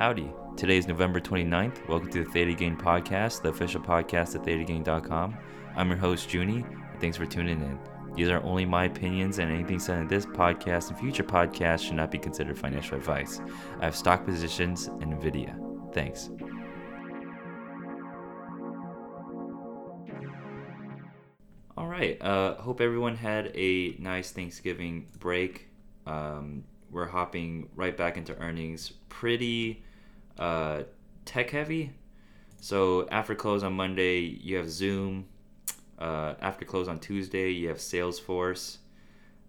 Howdy. Today is November 29th. Welcome to the Theta Gang Podcast, the official podcast at ThetaGang.com. I'm your host, Junie, and thanks for tuning in. These are only my opinions, and anything said in this podcast and future podcasts should not be considered financial advice. I have stock positions in NVIDIA. Thanks. All right. Uh, hope everyone had a nice Thanksgiving break. Um, we're hopping right back into earnings. Pretty uh, tech heavy. So after close on Monday, you have Zoom. Uh, after close on Tuesday, you have Salesforce.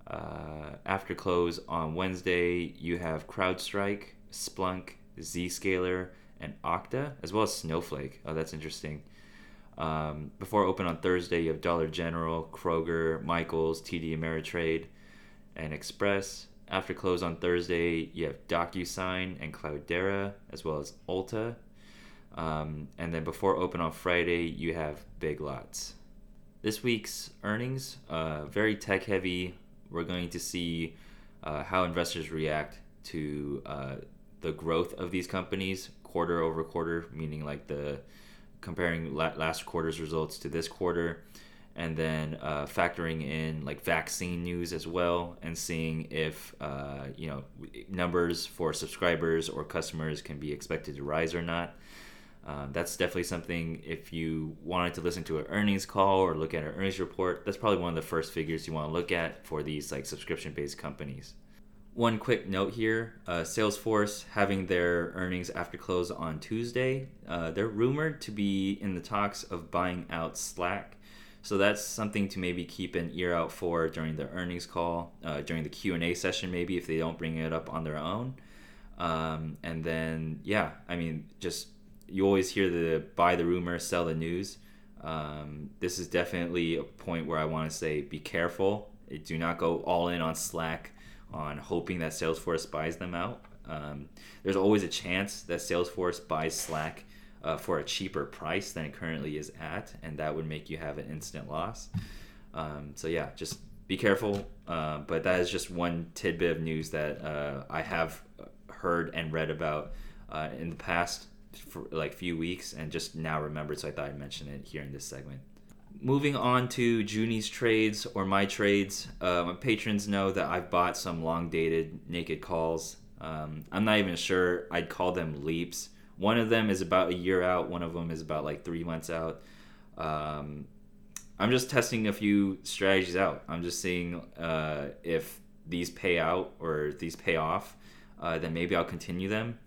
Uh, after close on Wednesday, you have CrowdStrike, Splunk, Zscaler, and Okta, as well as Snowflake. Oh, that's interesting. Um, before open on Thursday, you have Dollar General, Kroger, Michaels, TD Ameritrade, and Express. After close on Thursday, you have DocuSign and Cloudera, as well as Ulta. Um, and then before open on Friday, you have Big Lots. This week's earnings, uh, very tech heavy. We're going to see uh, how investors react to uh, the growth of these companies quarter over quarter, meaning like the comparing last quarter's results to this quarter and then uh, factoring in like vaccine news as well and seeing if uh, you know numbers for subscribers or customers can be expected to rise or not. Um, that's definitely something if you wanted to listen to an earnings call or look at an earnings report that's probably one of the first figures you want to look at for these like subscription based companies. One quick note here uh, salesforce having their earnings after close on tuesday uh, they're rumored to be in the talks of buying out slack so that's something to maybe keep an ear out for during the earnings call, uh, during the Q and A session, maybe if they don't bring it up on their own. Um, and then yeah, I mean, just you always hear the buy the rumor, sell the news. Um, this is definitely a point where I want to say be careful. Do not go all in on Slack on hoping that Salesforce buys them out. Um, there's always a chance that Salesforce buys Slack uh, for a cheaper price than it currently is at, and that would make you have an instant loss. Um, so yeah, just be careful. Uh, but that is just one tidbit of news that uh, I have heard and read about uh, in the past like few weeks, and just now remembered. So I thought I'd mention it here in this segment. Moving on to Junie's trades or my trades, uh, my patrons know that I've bought some long dated naked calls. Um, I'm not even sure I'd call them leaps one of them is about a year out. One of them is about like three months out. Um, I'm just testing a few strategies out. I'm just seeing uh, if these pay out or these pay off. Uh, then maybe I'll continue them.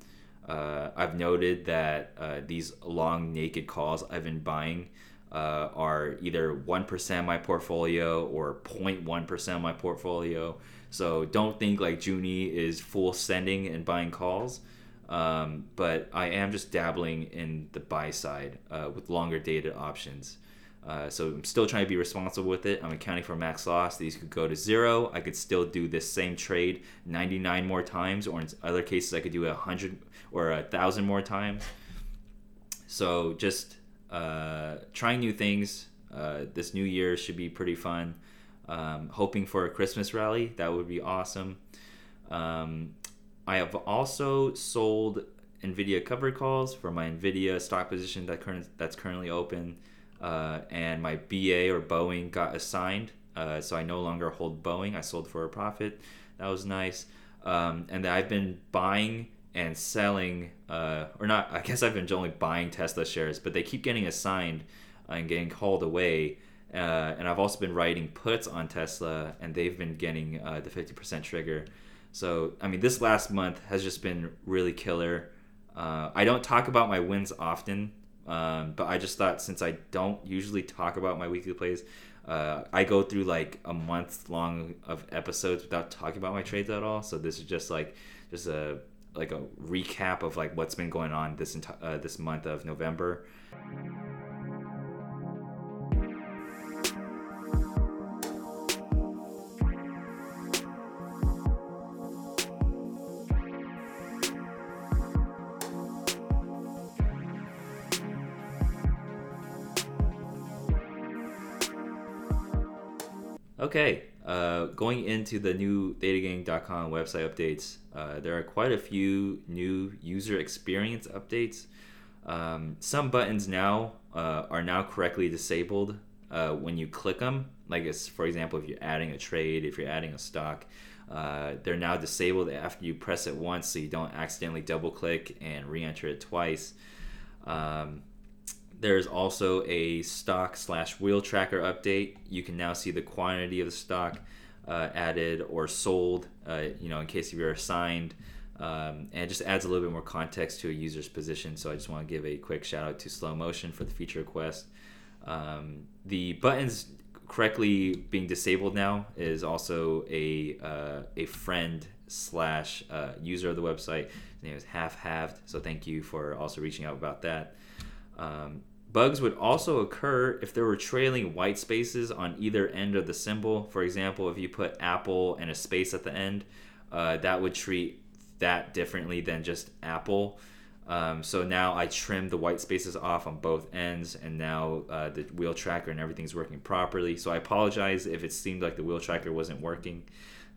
Uh, I've noted that uh, these long naked calls I've been buying uh, are either 1% of my portfolio or 0.1% of my portfolio. So don't think like Junie is full sending and buying calls. Um, but I am just dabbling in the buy side uh, with longer dated options. Uh, so I'm still trying to be responsible with it. I'm accounting for max loss. These could go to zero. I could still do this same trade 99 more times, or in other cases, I could do a hundred or a thousand more times. So just uh, trying new things. Uh, this new year should be pretty fun. Um, hoping for a Christmas rally. That would be awesome. Um, I have also sold NVIDIA covered calls for my NVIDIA stock position that current that's currently open, uh, and my BA or Boeing got assigned, uh, so I no longer hold Boeing. I sold for a profit. That was nice, um, and I've been buying and selling, uh, or not. I guess I've been only buying Tesla shares, but they keep getting assigned and getting called away. Uh, and I've also been writing puts on Tesla, and they've been getting uh, the 50% trigger. So, I mean, this last month has just been really killer. Uh, I don't talk about my wins often, um, but I just thought since I don't usually talk about my weekly plays, uh, I go through like a month long of episodes without talking about my trades at all. So this is just like just a like a recap of like what's been going on this enti- uh, this month of November. Okay, uh, going into the new thetagang.com website updates, uh, there are quite a few new user experience updates. Um, some buttons now uh, are now correctly disabled uh, when you click them. Like, it's, for example, if you're adding a trade, if you're adding a stock, uh, they're now disabled after you press it once so you don't accidentally double click and re enter it twice. Um, there's also a stock slash wheel tracker update. You can now see the quantity of the stock uh, added or sold, uh, you know, in case you're assigned. Um, and it just adds a little bit more context to a user's position. So I just want to give a quick shout out to Slow Motion for the feature request. Um, the buttons correctly being disabled now is also a uh, a friend slash uh, user of the website. His name is Half Halved. So thank you for also reaching out about that. Um, bugs would also occur if there were trailing white spaces on either end of the symbol. For example, if you put Apple and a space at the end, uh, that would treat that differently than just Apple. Um, so now I trimmed the white spaces off on both ends, and now uh, the wheel tracker and everything's working properly. So I apologize if it seemed like the wheel tracker wasn't working,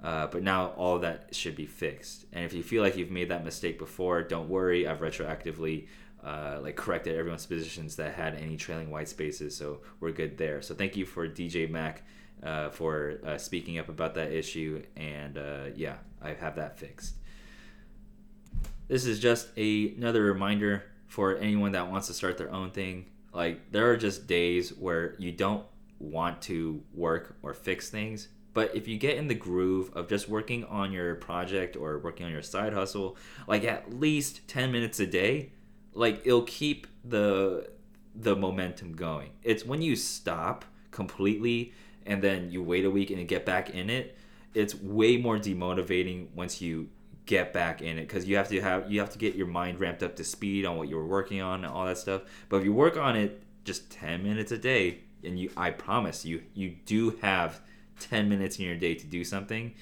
uh, but now all that should be fixed. And if you feel like you've made that mistake before, don't worry. I've retroactively uh, like corrected everyone's positions that had any trailing white spaces, so we're good there. So thank you for DJ Mac uh, for uh, speaking up about that issue, and uh, yeah, I have that fixed. This is just a, another reminder for anyone that wants to start their own thing. Like there are just days where you don't want to work or fix things, but if you get in the groove of just working on your project or working on your side hustle, like at least 10 minutes a day, like it'll keep the the momentum going. It's when you stop completely and then you wait a week and get back in it, it's way more demotivating once you get back in it because you have to have you have to get your mind ramped up to speed on what you were working on and all that stuff. But if you work on it just 10 minutes a day and you I promise you you do have 10 minutes in your day to do something,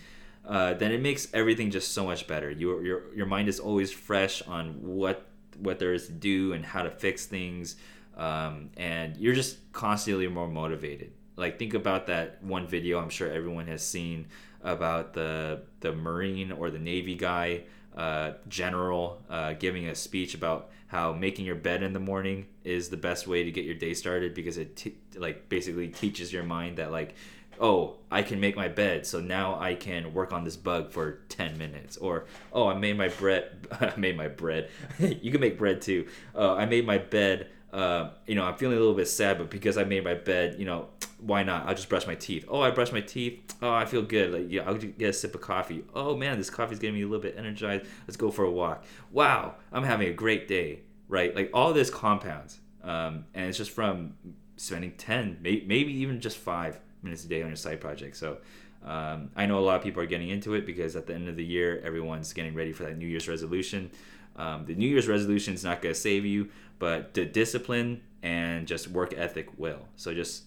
uh, then it makes everything just so much better. Your your your mind is always fresh on what what there is to do and how to fix things, um, and you're just constantly more motivated. Like think about that one video I'm sure everyone has seen about the the Marine or the Navy guy uh, general uh, giving a speech about how making your bed in the morning is the best way to get your day started because it t- like basically teaches your mind that like oh i can make my bed so now i can work on this bug for 10 minutes. Or oh i made my bread i made my bread. You can make bread too. Uh, i made my bed uh, you know i'm feeling a little bit sad but because i made my bed you know why not? I'll just brush my teeth. Oh i brush my teeth. Oh i feel good. Like yeah i'll get a sip of coffee. Oh man this coffee's getting me a little bit energized. Let's go for a walk. Wow i'm having a great day right? Like all this compounds um, and it's just from spending 10 maybe even just five minutes a day on your side project. So um, I know a lot of people are getting into it because at the end of the year, everyone's getting ready for that New Year's resolution. Um, the New Year's resolution is not going to save you, but the discipline and just work ethic will. So just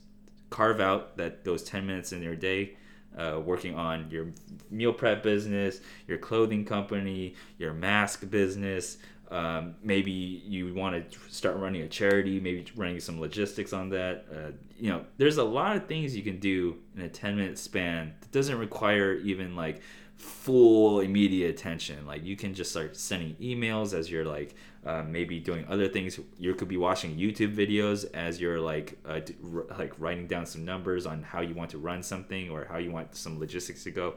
carve out that those 10 minutes in your day uh, working on your meal prep business, your clothing company, your mask business, um, maybe you want to start running a charity, maybe running some logistics on that. Uh, you know, there's a lot of things you can do in a 10 minute span that doesn't require even like full immediate attention. Like you can just start sending emails as you're like uh, maybe doing other things. You could be watching YouTube videos as you're like uh, like writing down some numbers on how you want to run something or how you want some logistics to go.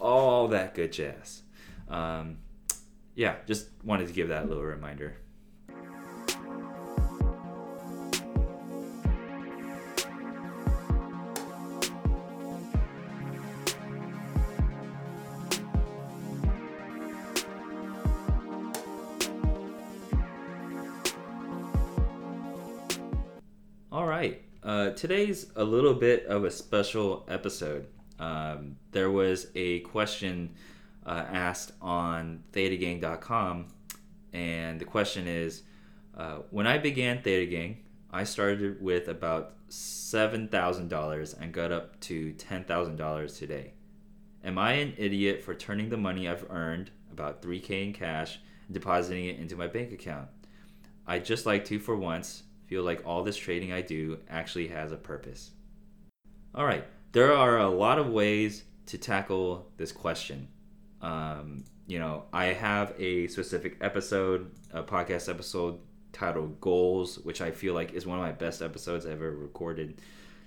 All that good jazz. Um, yeah, just wanted to give that little reminder. All right. Uh, today's a little bit of a special episode. Um, there was a question uh, asked on thetagang.com, and the question is uh, When I began ThetaGang, I started with about $7,000 and got up to $10,000 today. Am I an idiot for turning the money I've earned, about 3K in cash, and depositing it into my bank account? I'd just like to, for once, feel like all this trading I do actually has a purpose. All right, there are a lot of ways to tackle this question. Um, you know, I have a specific episode, a podcast episode titled Goals, which I feel like is one of my best episodes I've ever recorded,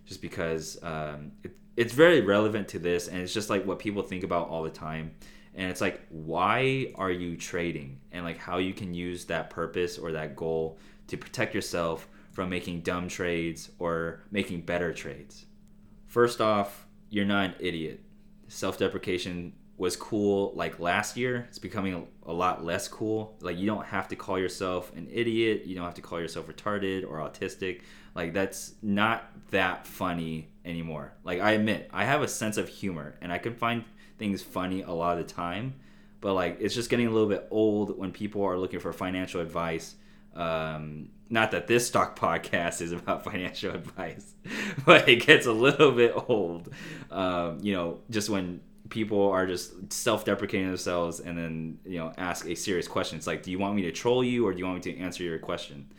just because um, it, it's very relevant to this and it's just like what people think about all the time. And it's like, why are you trading? And like how you can use that purpose or that goal to protect yourself from making dumb trades or making better trades. First off, you're not an idiot. Self deprecation was cool like last year. It's becoming a, a, lot less cool. Like you don't have to call yourself an idiot. You don't have to call yourself retarded or autistic. Like that's not that funny anymore. Like I admit, I have a sense of humor and I can find things funny a lot of the time. But like it's just getting a little bit old when people are looking for financial advice. Um, not that this stock podcast is about financial advice, but it gets a little bit old. Um, you know, just when people are just self-deprecating themselves and then you know ask a serious question. It's like do you want me to troll you or do you want me to answer your question?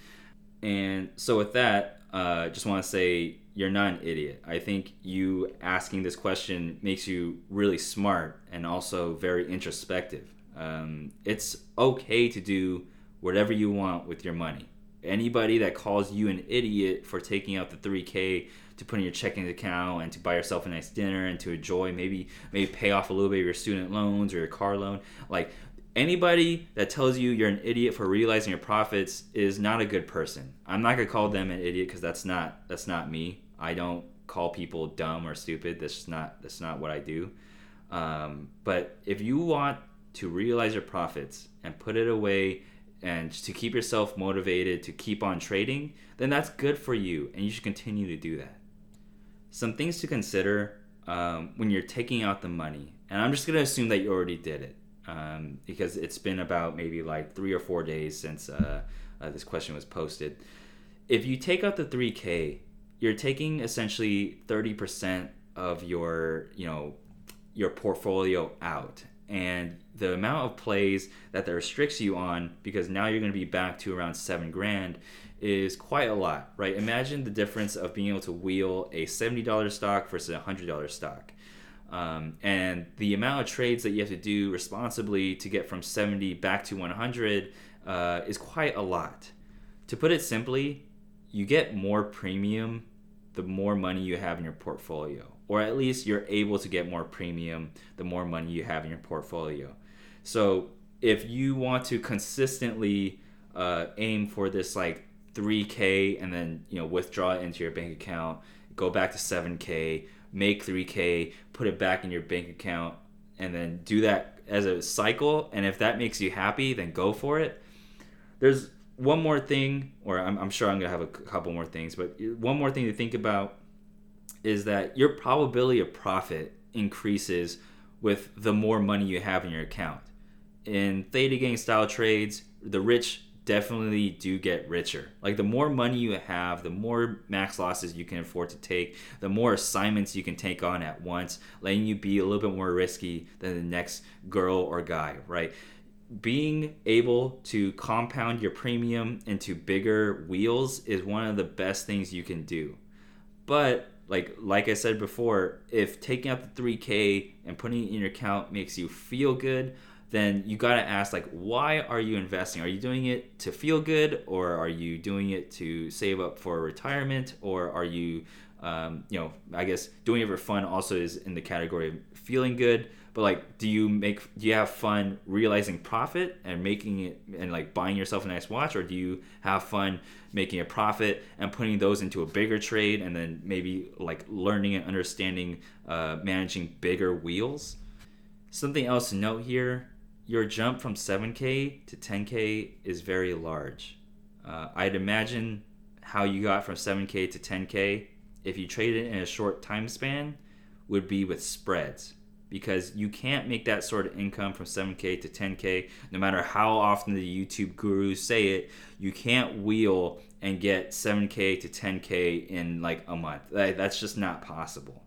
And so with that uh, just want to say you're not an idiot. I think you asking this question makes you really smart and also very introspective. Um, it's okay to do whatever you want with your money anybody that calls you an idiot for taking out the 3k to put in your checking account and to buy yourself a nice dinner and to enjoy maybe maybe pay off a little bit of your student loans or your car loan. Like anybody that tells you you're an idiot for realizing your profits is not a good person. I'm not going to call them an idiot because that's not that's not me. I don't call people dumb or stupid. That's not that's not what i do. Um, but if you want to realize your profits and put it away and to keep yourself motivated to keep on trading, then that's good for you and you should continue to do that. Some things to consider um, when you're taking out the money, and I'm just to assume that you already did it um, because it's been about maybe like three or four days since uh, uh, this question was posted. If you take out the 3K, you're taking essentially 30% of your, you know, your portfolio out and the amount of plays that that restricts you on because now you're going to be back to around seven grand is quite a lot right? Imagine the difference of being able to wheel a $70 stock versus a $100 stock. Um, and the amount of trades that you have to do responsibly to get from 70 back to 100 uh, is quite a lot. To put it simply you get more premium the more money you have in your portfolio or at least you're able to get more premium the more money you have in your portfolio. So if you want to consistently uh, aim for this like 3k and then you know withdraw it into your bank account, go back to 7k, make 3k, put it back in your bank account, and then do that as a cycle. And if that makes you happy, then go for it. There's one more thing, or I'm, I'm sure I'm gonna have a couple more things, but one more thing to think about is that your probability of profit increases with the more money you have in your account. In theta gang style trades, the rich definitely do get richer. Like the more money you have, the more max losses you can afford to take, the more assignments you can take on at once, letting you be a little bit more risky than the next girl or guy, right? Being able to compound your premium into bigger wheels is one of the best things you can do. But like like I said before, if taking out the 3K and putting it in your account makes you feel good, then you got to ask like why are you investing? Are you doing it to feel good or are you doing it to save up for retirement or are you um, you know, I guess doing it for fun also is in the category of feeling good but like do you make do you have fun realizing profit and making it and like buying yourself a nice watch or do you have fun making a profit and putting those into a bigger trade and then maybe like learning and understanding uh, managing bigger wheels. Something else to note here your jump from 7k to 10k is very large. Uh, i'd imagine how you got from 7k to 10k if you traded in a short time span would be with spreads because you can't make that sort of income from 7k to 10k no matter how often the youtube gurus say it you can't wheel and get 7k to 10k in like a month. That's just not possible.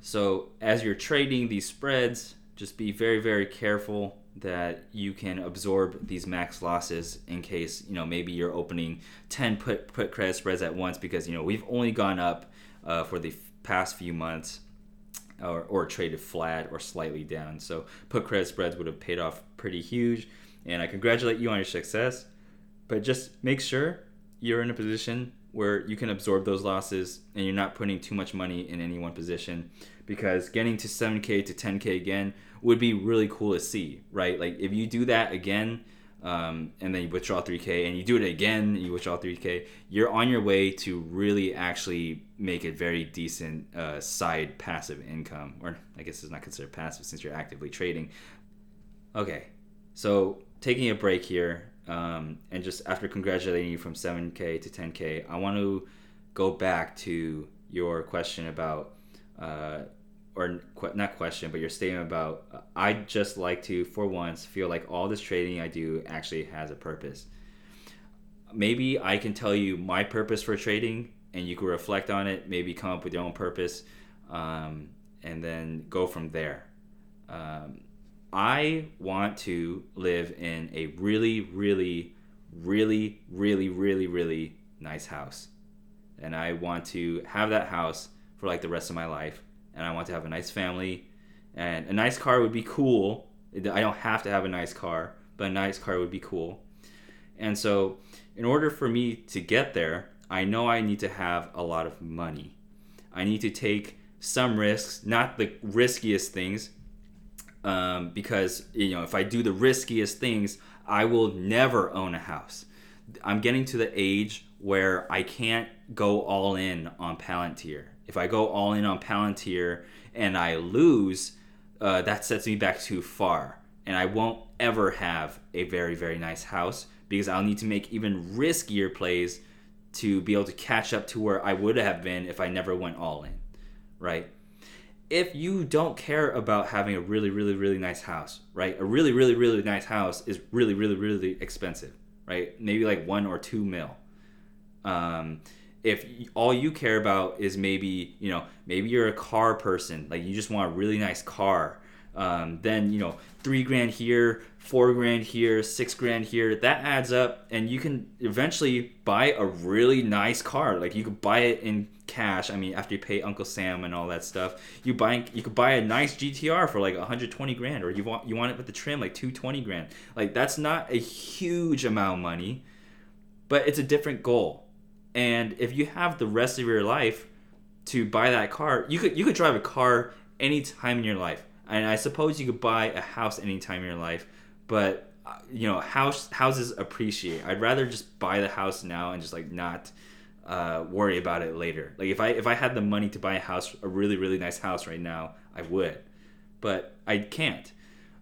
So as you're trading these spreads just be very very careful that you can absorb these max losses in case you know maybe you're opening 10 put put credit spreads at once because you know we've only gone up uh, for the past few months or, or traded flat or slightly down. So put credit spreads would have paid off pretty huge. And I congratulate you on your success. But just make sure you're in a position where you can absorb those losses and you're not putting too much money in any one position because getting to 7k to 10k again would be really cool to see right like if you do that again um, and then you withdraw 3k and you do it again you withdraw 3k you're on your way to really actually make a very decent uh, side passive income or i guess it's not considered passive since you're actively trading. Okay so taking a break here um, and just after congratulating you from 7k to 10k i want to go back to your question about uh, or not question, but your statement about uh, I just like to, for once, feel like all this trading I do actually has a purpose. Maybe I can tell you my purpose for trading, and you can reflect on it. Maybe come up with your own purpose, um, and then go from there. Um, I want to live in a really, really, really, really, really, really nice house, and I want to have that house for like the rest of my life and I want to have a nice family. And a nice car would be cool. I don't have to have a nice car, but a nice car would be cool. And so, in order for me to get there, I know I need to have a lot of money. I need to take some risks, not the riskiest things, um, because you know if I do the riskiest things, I will never own a house. I'm getting to the age where I can't go all in on Palantir if I go all in on Palantir and I lose, uh, that sets me back too far. And I won't ever have a very, very nice house because I'll need to make even riskier plays to be able to catch up to where I would have been if I never went all in, right? If you don't care about having a really, really, really nice house, right? A really, really, really nice house is really, really, really expensive, right? Maybe like one or two mil. Um, if all you care about is maybe you know maybe you're a car person like you just want a really nice car um, then you know three grand here four grand here six grand here that adds up and you can eventually buy a really nice car. Like you could buy it in cash i mean after you pay uncle sam and all that stuff. You buy you could buy a nice gtr for like 120 grand or you want you want it with the trim like 220 grand. Like that's not a huge amount of money but it's a different goal and if you have the rest of your life to buy that car, you could you could drive a car any time in your life. And I suppose you could buy a house any time in your life, but uh, you know, house houses appreciate. I'd rather just buy the house now and just like not uh, worry about it later. Like if I if I had the money to buy a house, a really really nice house right now, I would, but I can't.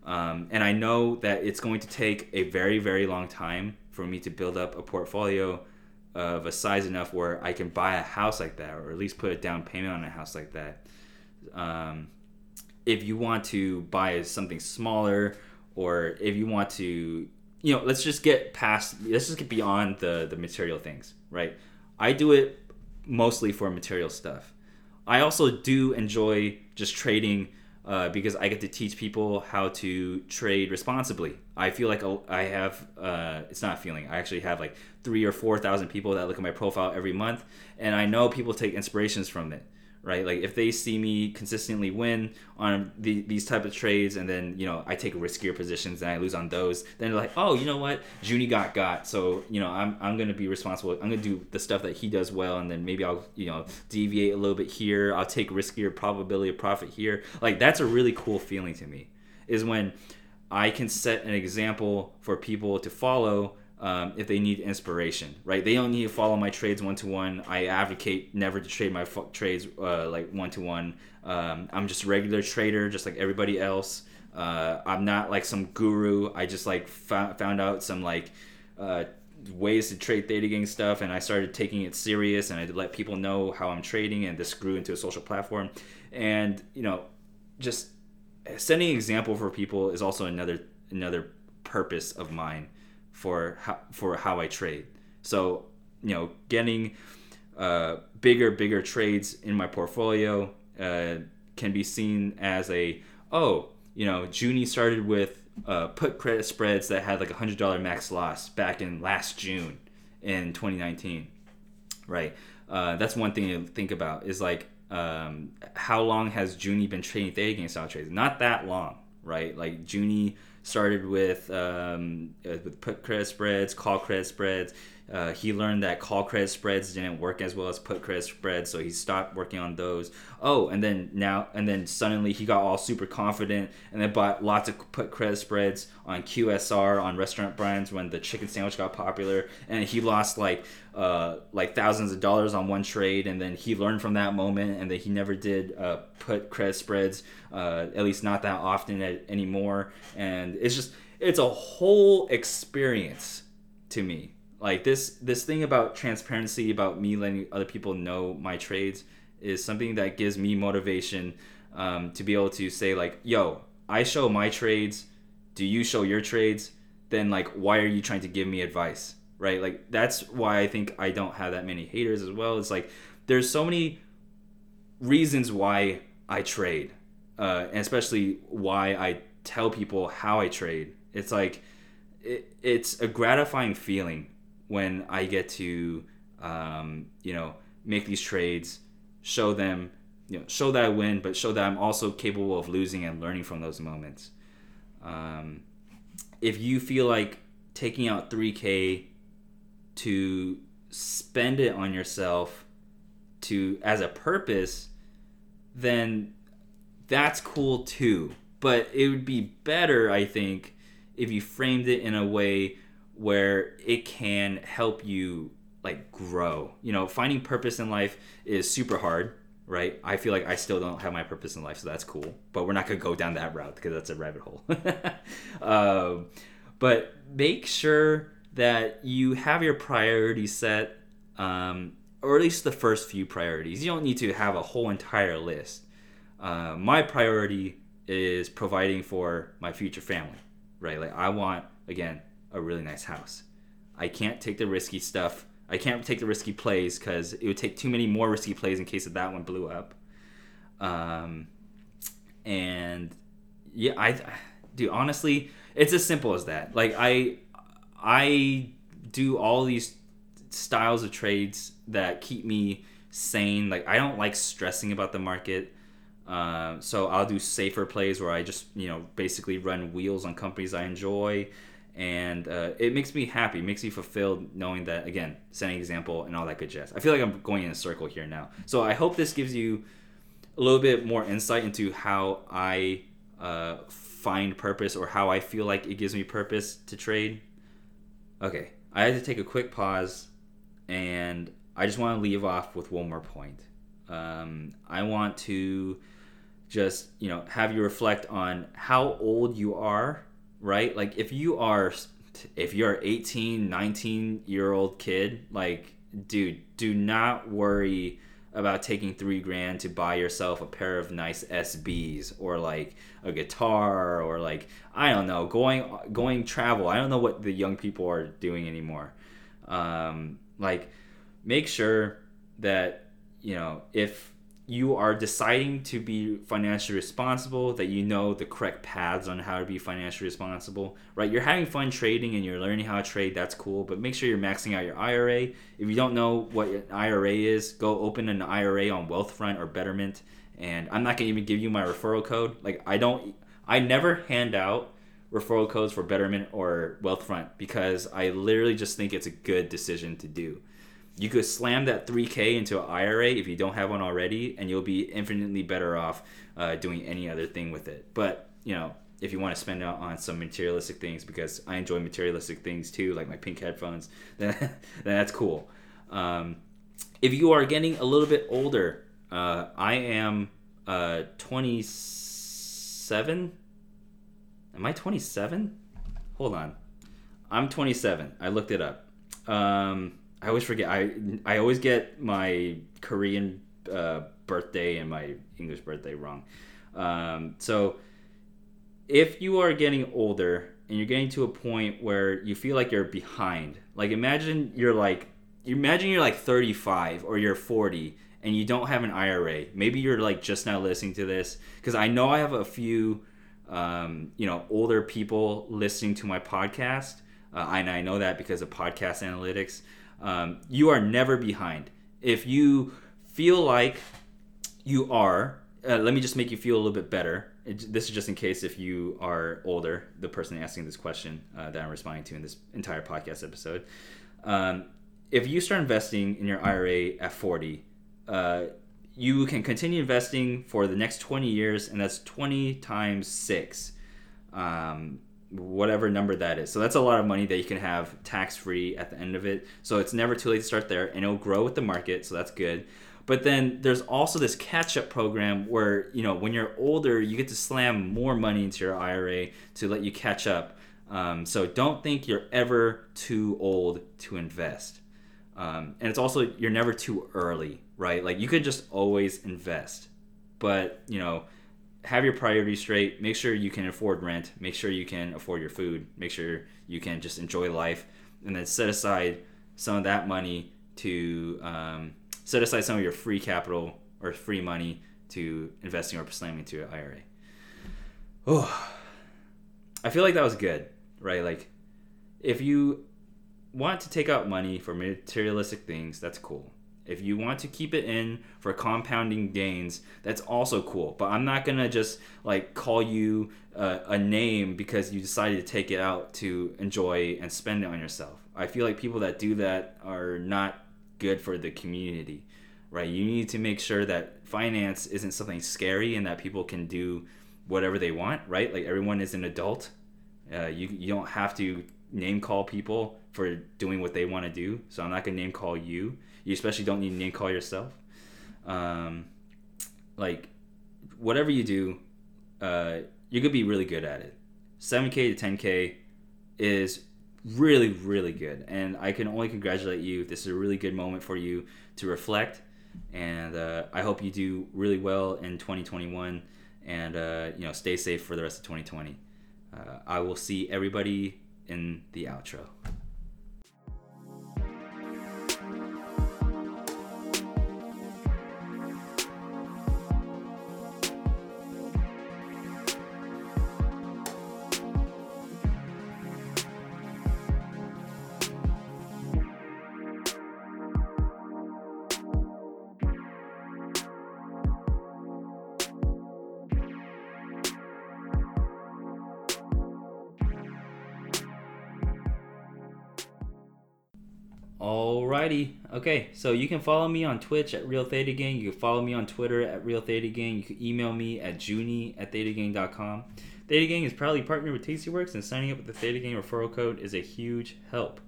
Um, and I know that it's going to take a very very long time for me to build up a portfolio of a size enough where I can buy a house like that, or at least put a down payment on a house like that. Um, if you want to buy something smaller, or if you want to, you know, let's just get past, let's just get beyond the the material things, right? I do it mostly for material stuff. I also do enjoy just trading uh, because I get to teach people how to trade responsibly. I feel like I have, uh, it's not feeling, I actually have like three or 4,000 people that look at my profile every month, and I know people take inspirations from it right? Like if they see me consistently win on the, these type of trades, and then you know I take riskier positions and I lose on those, then they're like, oh, you know what, Junie got got, so you know I'm I'm gonna be responsible. I'm gonna do the stuff that he does well, and then maybe I'll you know deviate a little bit here. I'll take riskier probability of profit here. Like that's a really cool feeling to me, is when I can set an example for people to follow um, if they need inspiration, right? They don't need to follow my trades one to one. I advocate never to trade my f- trades uh, like one to one. I'm just a regular trader, just like everybody else. Uh, I'm not like some guru. I just like found, found out some like uh, ways to trade theta gang stuff, and I started taking it serious, and I let people know how I'm trading, and this grew into a social platform. And you know, just setting an example for people is also another another purpose of mine for how, for how I trade. So you know, getting uh, bigger bigger trades in my portfolio uh, can be seen as a oh you know Junie started with uh, put credit spreads that had like a hundred dollar max loss back in last June in 2019, right? Uh, that's one thing to think about is like um, how long has Junie been trading Theta Gang style trades? Not that long, right? Like Junie started with um, uh, with put credit spreads, call credit spreads. Uh, he learned that call credit spreads didn't work as well as put credit spreads, so he stopped working on those. Oh, and then now and then suddenly he got all super confident and then bought lots of put credit spreads on QSR on restaurant brands when the chicken sandwich got popular, and he lost like uh, like thousands of dollars on one trade, and then he learned from that moment, and then he never did uh, put credit spreads, uh, at least not that often anymore, and it's just it's a whole experience to me like this this thing about transparency about me letting other people know my trades is something that gives me motivation um, to be able to say like yo i show my trades do you show your trades? Then like why are you trying to give me advice? Right? Like that's why i think i don't have that many haters as well. It's like there's so many reasons why i trade uh, and especially why i tell people how i trade. It's like it, it's a gratifying feeling when I get to, um, you know, make these trades, show them, you know, show that I win, but show that I'm also capable of losing and learning from those moments. Um, if you feel like taking out 3K to spend it on yourself to as a purpose, then that's cool too. But it would be better, I think, if you framed it in a way where it can help you like grow. You know, finding purpose in life is super hard, right? I feel like I still don't have my purpose in life, so that's cool. But we're not gonna go down that route because that's a rabbit hole. um, but make sure that you have your priorities set, um, or at least the first few priorities. You don't need to have a whole entire list. Uh, my priority is providing for my future family, right? Like I want again a really nice house. I can't take the risky stuff. I can't take the risky plays because it would take too many more risky plays in case of that one blew up. Um, and yeah, I do honestly, it's as simple as that. Like I, I do all these styles of trades that keep me sane. Like I don't like stressing about the market. Uh, so I'll do safer plays where I just you know basically run wheels on companies I enjoy and uh, it makes me happy, makes me fulfilled knowing that again, setting example and all that good jazz. I feel like I'm going in a circle here now. So I hope this gives you a little bit more insight into how I uh, find purpose or how I feel like it gives me purpose to trade. Okay, I had to take a quick pause, and I just want to leave off with one more point. Um, I want to just you know have you reflect on how old you are right? Like if you are if you're 18, 19 year old kid, like dude, do not worry about taking three grand to buy yourself a pair of nice SBs or like a guitar or like I don't know going going travel. I don't know what the young people are doing anymore. Um, like make sure that you know if you are deciding to be financially responsible, that you know the correct paths on how to be financially responsible, right? You're having fun trading and you're learning how to trade, that's cool, but make sure you're maxing out your IRA. If you don't know what an IRA is, go open an IRA on Wealthfront or Betterment. And I'm not gonna even give you my referral code. Like, I don't, I never hand out referral codes for Betterment or Wealthfront because I literally just think it's a good decision to do you could slam that 3k into an IRA if you don't have one already, and you'll be infinitely better off uh, doing any other thing with it. But you know, if you want to spend it on some materialistic things, because I enjoy materialistic things too, like my pink headphones, then, then that's cool. Um, if you are getting a little bit older, uh, I am uh, 27. Am I 27? Hold on. I'm 27. I looked it up. Um, I always forget. I I always get my Korean uh, birthday and my English birthday wrong. Um, so if you are getting older and you're getting to a point where you feel like you're behind, like imagine you're like imagine you're like 35 or you're 40 and you don't have an IRA. Maybe you're like just now listening to this because I know I have a few um, you know older people listening to my podcast, uh, and I know that because of podcast analytics. Um, you are never behind. If you feel like you are, uh, let me just make you feel a little bit better. It, this is just in case if you are older, the person asking this question uh, that I'm responding to in this entire podcast episode. Um, if you start investing in your IRA at 40, uh, you can continue investing for the next 20 years, and that's 20 times six, um, whatever number that is. So that's a lot of money that you can have tax free at the end of it. So it's never too late to start there, and it'll grow with the market, so that's good. But then there's also this catch up program where, you know, when you're older, you get to slam more money into your IRA to let you catch up. Um, so don't think you're ever too old to invest. Um, and it's also, you're never too early, right? Like you could just always invest. But, you know, have your priorities straight. Make sure you can afford rent. Make sure you can afford your food. Make sure you can just enjoy life. And then set aside some of that money to um, set aside some of your free capital or free money to investing or slamming into your IRA. Oh, I feel like that was good, right? Like, if you want to take out money for materialistic things, that's cool. If you want to keep it in for compounding gains, that's also cool. But I'm not gonna just like call you uh, a name because you decided to take it out to enjoy and spend it on yourself. I feel like people that do that are not good for the community, right? You need to make sure that finance isn't something scary and that people can do whatever they want, right? Like everyone is an adult. Uh, you you don't have to name call people for doing what they want to do. So I'm not gonna name call you. You especially don't need to name call yourself. Um, like whatever you do, uh, you could be really good at it. 7k to 10k is really really good, and I can only congratulate you. This is a really good moment for you to reflect, and uh, I hope you do really well in 2021, and uh, you know stay safe for the rest of 2020. Uh, I will see everybody in the outro. Okay, so you can follow me on Twitch at Real Theta Gang. You can follow me on Twitter at Real Theta Gang. You can email me at junie at thetagang.com. Theta Gang is proudly partnered with Tastyworks, and signing up with the Theta Gang referral code is a huge help.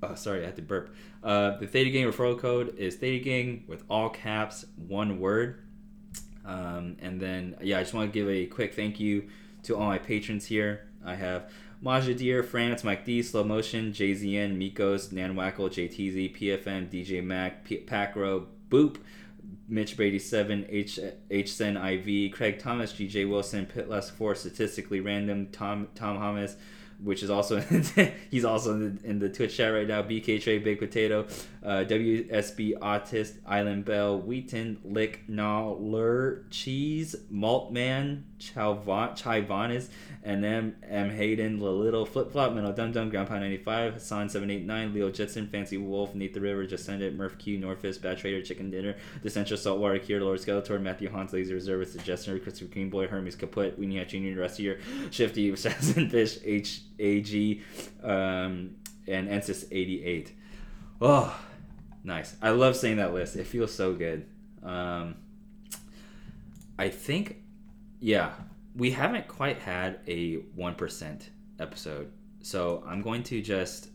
Oh, sorry, I had to burp. Uh, the Theta Gang referral code is Theta Gang with all caps, one word. Um, and then, yeah, I just want to give a quick thank you to all my patrons here. I have Majadir, France, Mike D, Slow Motion, JZN, Mikos, Nanwackle, JTZ, PFM, DJ Mac, P- Pacro, Boop, Mitch Brady 7, H HSN IV, Craig Thomas, GJ Wilson, Pitless 4, Statistically Random, Tom Tom Hamas, which is also he's also in the, in the, Twitch chat right now. BK Trey, Big Potato, uh, WSB Autist, Island Bell, Wheaton, Lick, Lur, Cheese, Maltman, Chaivanis, and M M Hayden, The Little Flip Flop, Mental Dum Dum, Grandpa 95, Hassan 789, Leo Jetson, Fancy Wolf, Nate the River, Just Send It, Murph Q, Northfist, Bad Trader, Chicken Dinner, The Central Saltwater Cure, Lord Skeletor, Matthew Hans, Laser Reservist, Suggestion, Christopher Greenboy, Hermes Kaput, Weenie the rest your Shifty, Assassin Fish, H. AG, um, and Ensis 88. Oh, nice. I love saying that list. It feels so good. Um, I think, yeah, we haven't quite had a 1% episode. So I'm going to just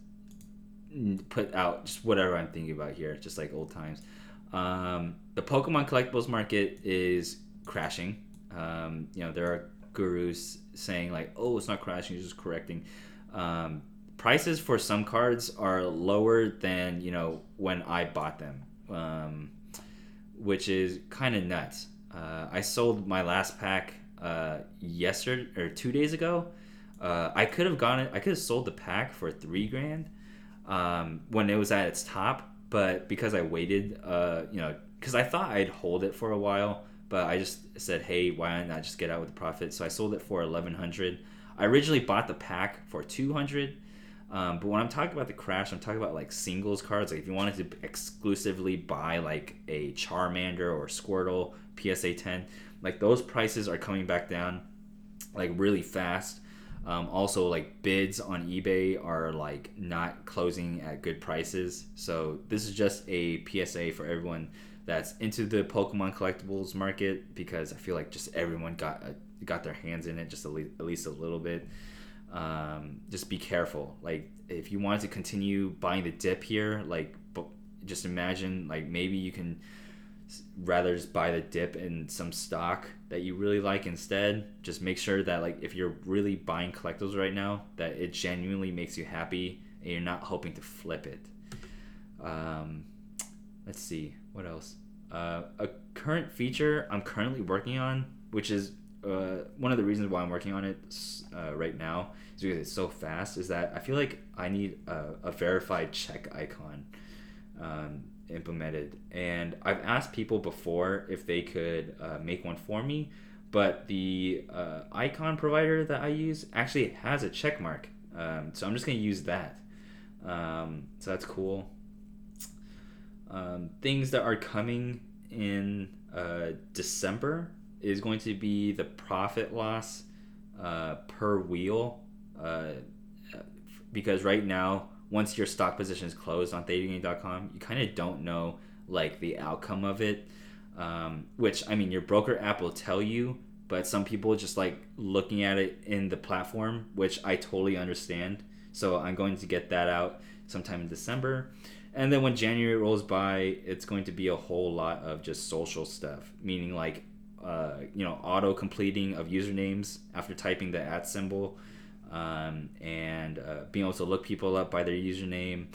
put out just whatever I'm thinking about here, just like old times. Um, the Pokemon collectibles market is crashing. Um, you know, there are gurus saying like, "Oh, it's not crashing; it's just correcting." Um, prices for some cards are lower than you know when I bought them, um, which is kind of nuts. Uh, I sold my last pack uh, yesterday or two days ago. Uh, I could have gone. I could have sold the pack for three grand um, when it was at its top, but because I waited, uh, you know, because I thought I'd hold it for a while but I just said, hey, why not just get out with the profit? So I sold it for 1100 I originally bought the pack for 200 um, but when I'm talking about the crash, I'm talking about like singles cards. Like if you wanted to exclusively buy like a Charmander or Squirtle PSA 10. Like those prices are coming back down like really fast. Um, also, like bids on eBay are like not closing at good prices. So this is just a PSA for everyone that's into the Pokemon collectibles market because I feel like just everyone got a, got their hands in it just at least, at least a little bit. Um, just be careful. Like if you want to continue buying the dip here, like just imagine like maybe you can rather just buy the dip in some stock that you really like instead just make sure that like if you're really buying collectibles right now that it genuinely makes you happy and you're not hoping to flip it um, let's see what else uh, a current feature i'm currently working on which is uh, one of the reasons why i'm working on it uh, right now is because it's so fast is that i feel like i need a, a verified check icon um, implemented. And I've asked people before if they could uh, make one for me, but the uh, icon provider that I use actually has a check mark. Um, so I'm just going to use that. Um, so that's cool. Um, things that are coming in uh, December is going to be the profit loss uh, per wheel. Uh, because right now once your stock position is closed on ThetaGang.com, you kind of don't know like the outcome of it. Um, which I mean, your broker app will tell you, but some people just like looking at it in the platform, which I totally understand. So I'm going to get that out sometime in December. And then when January rolls by, it's going to be a whole lot of just social stuff, meaning like, uh, you know, auto completing of usernames after typing the at symbol um, and uh, being able to look people up by their username,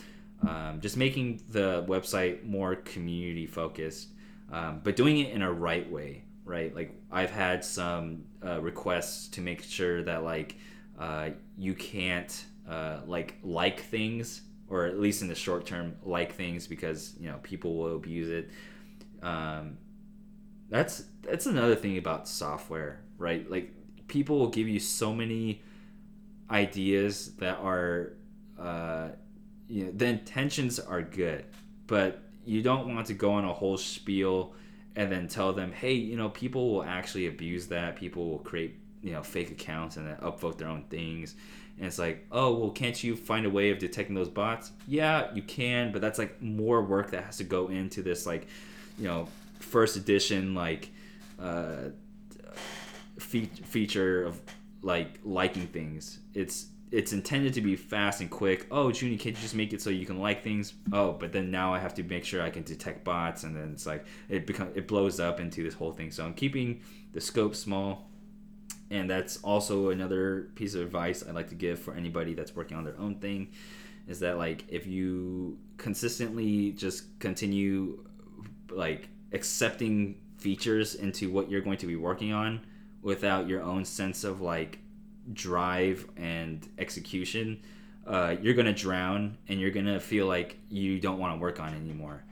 um, just making the website more community focused, um, but doing it in a right way, right? Like I've had some uh, requests to make sure that like uh, you can't uh, like like things or at least in the short term like things because you know people will abuse it. Um, that's that's another thing about software, right? Like people will give you so many ideas that are uh, you know the intentions are good but you don't want to go on a whole spiel and then tell them hey you know people will actually abuse that people will create you know fake accounts and then upvote their own things and it's like oh well can't you find a way of detecting those bots yeah you can but that's like more work that has to go into this like you know first edition like uh, fe- feature of like liking things. It's it's intended to be fast and quick. Oh, Junie, can't you just make it so you can like things? Oh, but then now I have to make sure I can detect bots, and then it's like it become it blows up into this whole thing. So I'm keeping the scope small, and that's also another piece of advice I'd like to give for anybody that's working on their own thing, is that like if you consistently just continue like accepting features into what you're going to be working on without your own sense of like drive and execution, uh, you're gonna drown and you're gonna feel like you don't want to work on anymore.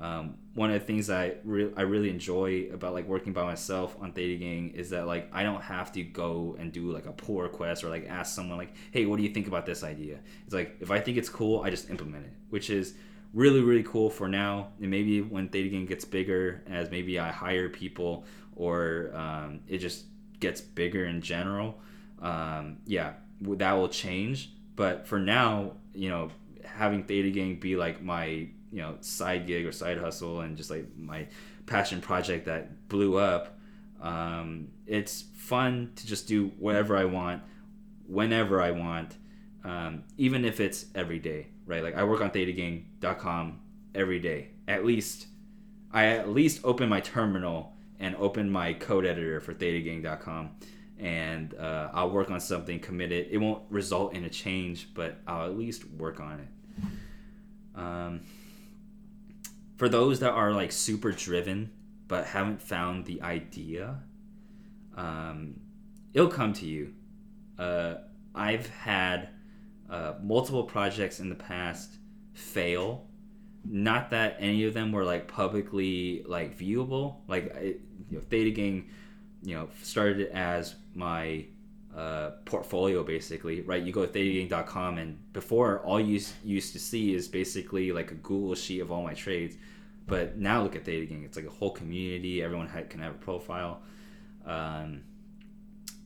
Um, one of the things I re- I really enjoy about like working by myself on Theta Gang is that like I don't have to go and do like a pull request or like ask someone like, hey, what do you think about this idea? It's like if I think it's cool, I just implement it, which is really really cool for now. And maybe when Theta Gang gets bigger, as maybe I hire people or um, it just gets bigger in general, um, yeah, that will change. But for now, you know, having Theta Gang be like my you know side gig or side hustle and just like my passion project that blew up, um, it's fun to just do whatever I want, whenever I want, um, even if it's every day, right? Like I work on ThetaGang.com every day, at least. I at least open my terminal and open my code editor for thetagang.com and uh, I'll work on something committed. It It won't result in a change, but I'll at least work on it. Um, for those that are like super driven but haven't found the idea, um, it'll come to you. Uh, I've had uh, multiple projects in the past fail. Not that any of them were like publicly like viewable. Like it, you know, Theta Gang, you know, started as my uh, portfolio basically, right? You go to thetagang.com and before all you used to see is basically like a Google sheet of all my trades. But now look at Theta Gang. It's like a whole community. Everyone ha- can have a profile. Um,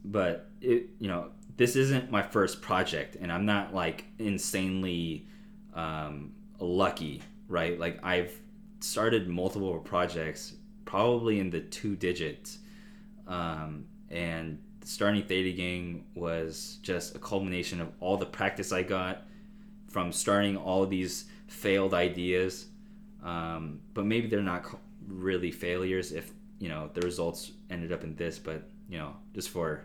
but it, you know, this isn't my first project, and I'm not like insanely um, lucky, right? Like I've started multiple projects, probably in the two digits, um, and starting Theta Gang was just a culmination of all the practice I got from starting all these failed ideas. Um, but maybe they're not really failures if you know the results ended up in this. But you know, just for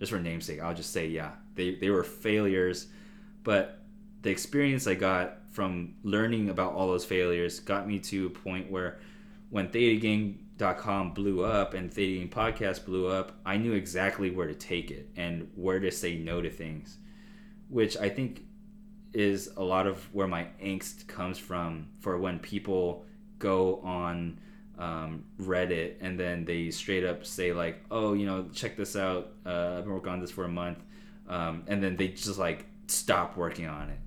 just for namesake, I'll just say yeah, they they were failures, but the experience I got from learning about all those failures got me to a point where when ThetaGang.com blew up and Gang Podcast blew up, I knew exactly where to take it and where to say no to things, which I think is a lot of where my angst comes from for when people go on um, Reddit and then they straight up say like, "Oh, you know, check this out. Uh, I've been working on this for a month," um, and then they just like stop working on it.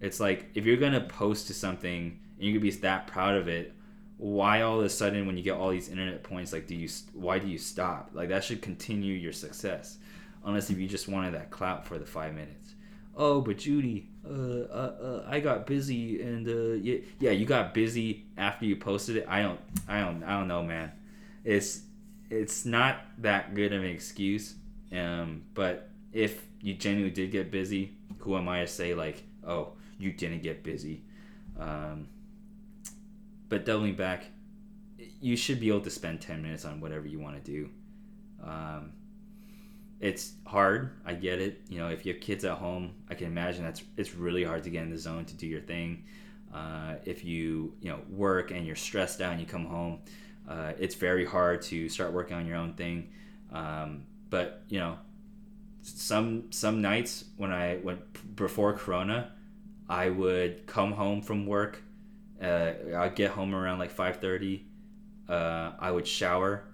It's like if you're gonna post to something and you're gonna be that proud of it, why all of a sudden when you get all these internet points, like, do you why do you stop? Like that should continue your success, unless if you just wanted that clout for the five minutes. Oh, but Judy, uh, uh, uh, I got busy and uh, yeah, yeah, you got busy after you posted it. I don't, I don't, I don't know, man. It's it's not that good of an excuse. Um, but if you genuinely did get busy, who am I to say like, oh, you didn't get busy? Um, but doubling back, you should be able to spend ten minutes on whatever you want to do. Um, it's hard. I get it. You know, if you have kids at home, I can imagine that's it's really hard to get in the zone to do your thing. Uh, if you you know work and you're stressed out and you come home, uh, it's very hard to start working on your own thing. Um, but you know, some some nights when I went before Corona, I would come home from work. Uh, I'd get home around like five thirty. Uh, I would shower,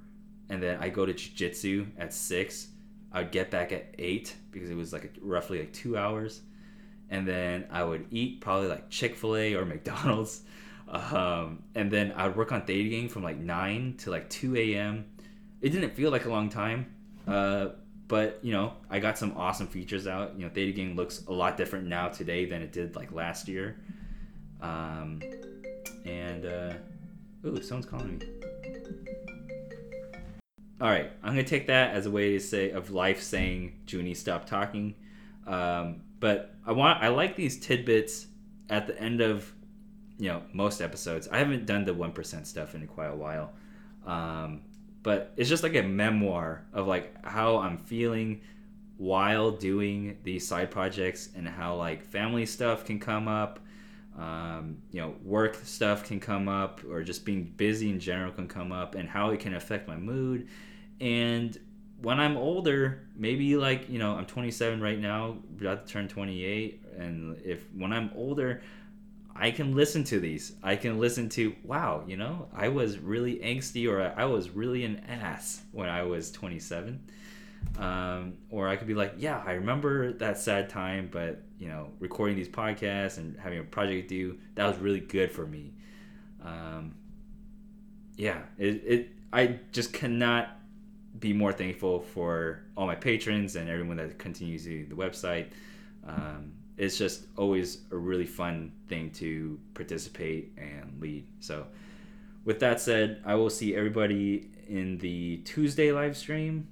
and then I go to jujitsu at six I would get back at eight because it was like roughly like two hours, and then I would eat probably like Chick Fil A or McDonald's, um, and then I would work on Gang from like nine to like two a.m. It didn't feel like a long time, uh, but you know I got some awesome features out. You know Theta Gang looks a lot different now today than it did like last year, um, and uh, ooh, someone's calling me all right, I'm gonna take that as a way to say of life saying Junie stop talking. Um, but I want I like these tidbits at the end of you know most episodes. I haven't done the one percent stuff in quite a while, um, but it's just like a memoir of like how I'm feeling while doing these side projects and how like family stuff can come up. Um, you know, work stuff can come up, or just being busy in general can come up, and how it can affect my mood and when I'm older, maybe like, you know, I'm 27 right now, about to turn 28. And if when I'm older, I can listen to these. I can listen to, wow, you know, I was really angsty or I was really an ass when I was 27. Um, or I could be like, yeah, I remember that sad time, but, you know, recording these podcasts and having a project due, that was really good for me. Um, yeah, it, it, I just cannot be more thankful for all my patrons and everyone that continues the website. Um, it's just always a really fun thing to participate and lead. So, with that said, I will see everybody in the Tuesday live stream.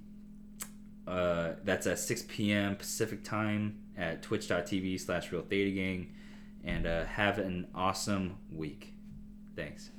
Uh, that's at 6 p.m. Pacific time at twitch.tv slash real theta gang. And uh, have an awesome week. Thanks.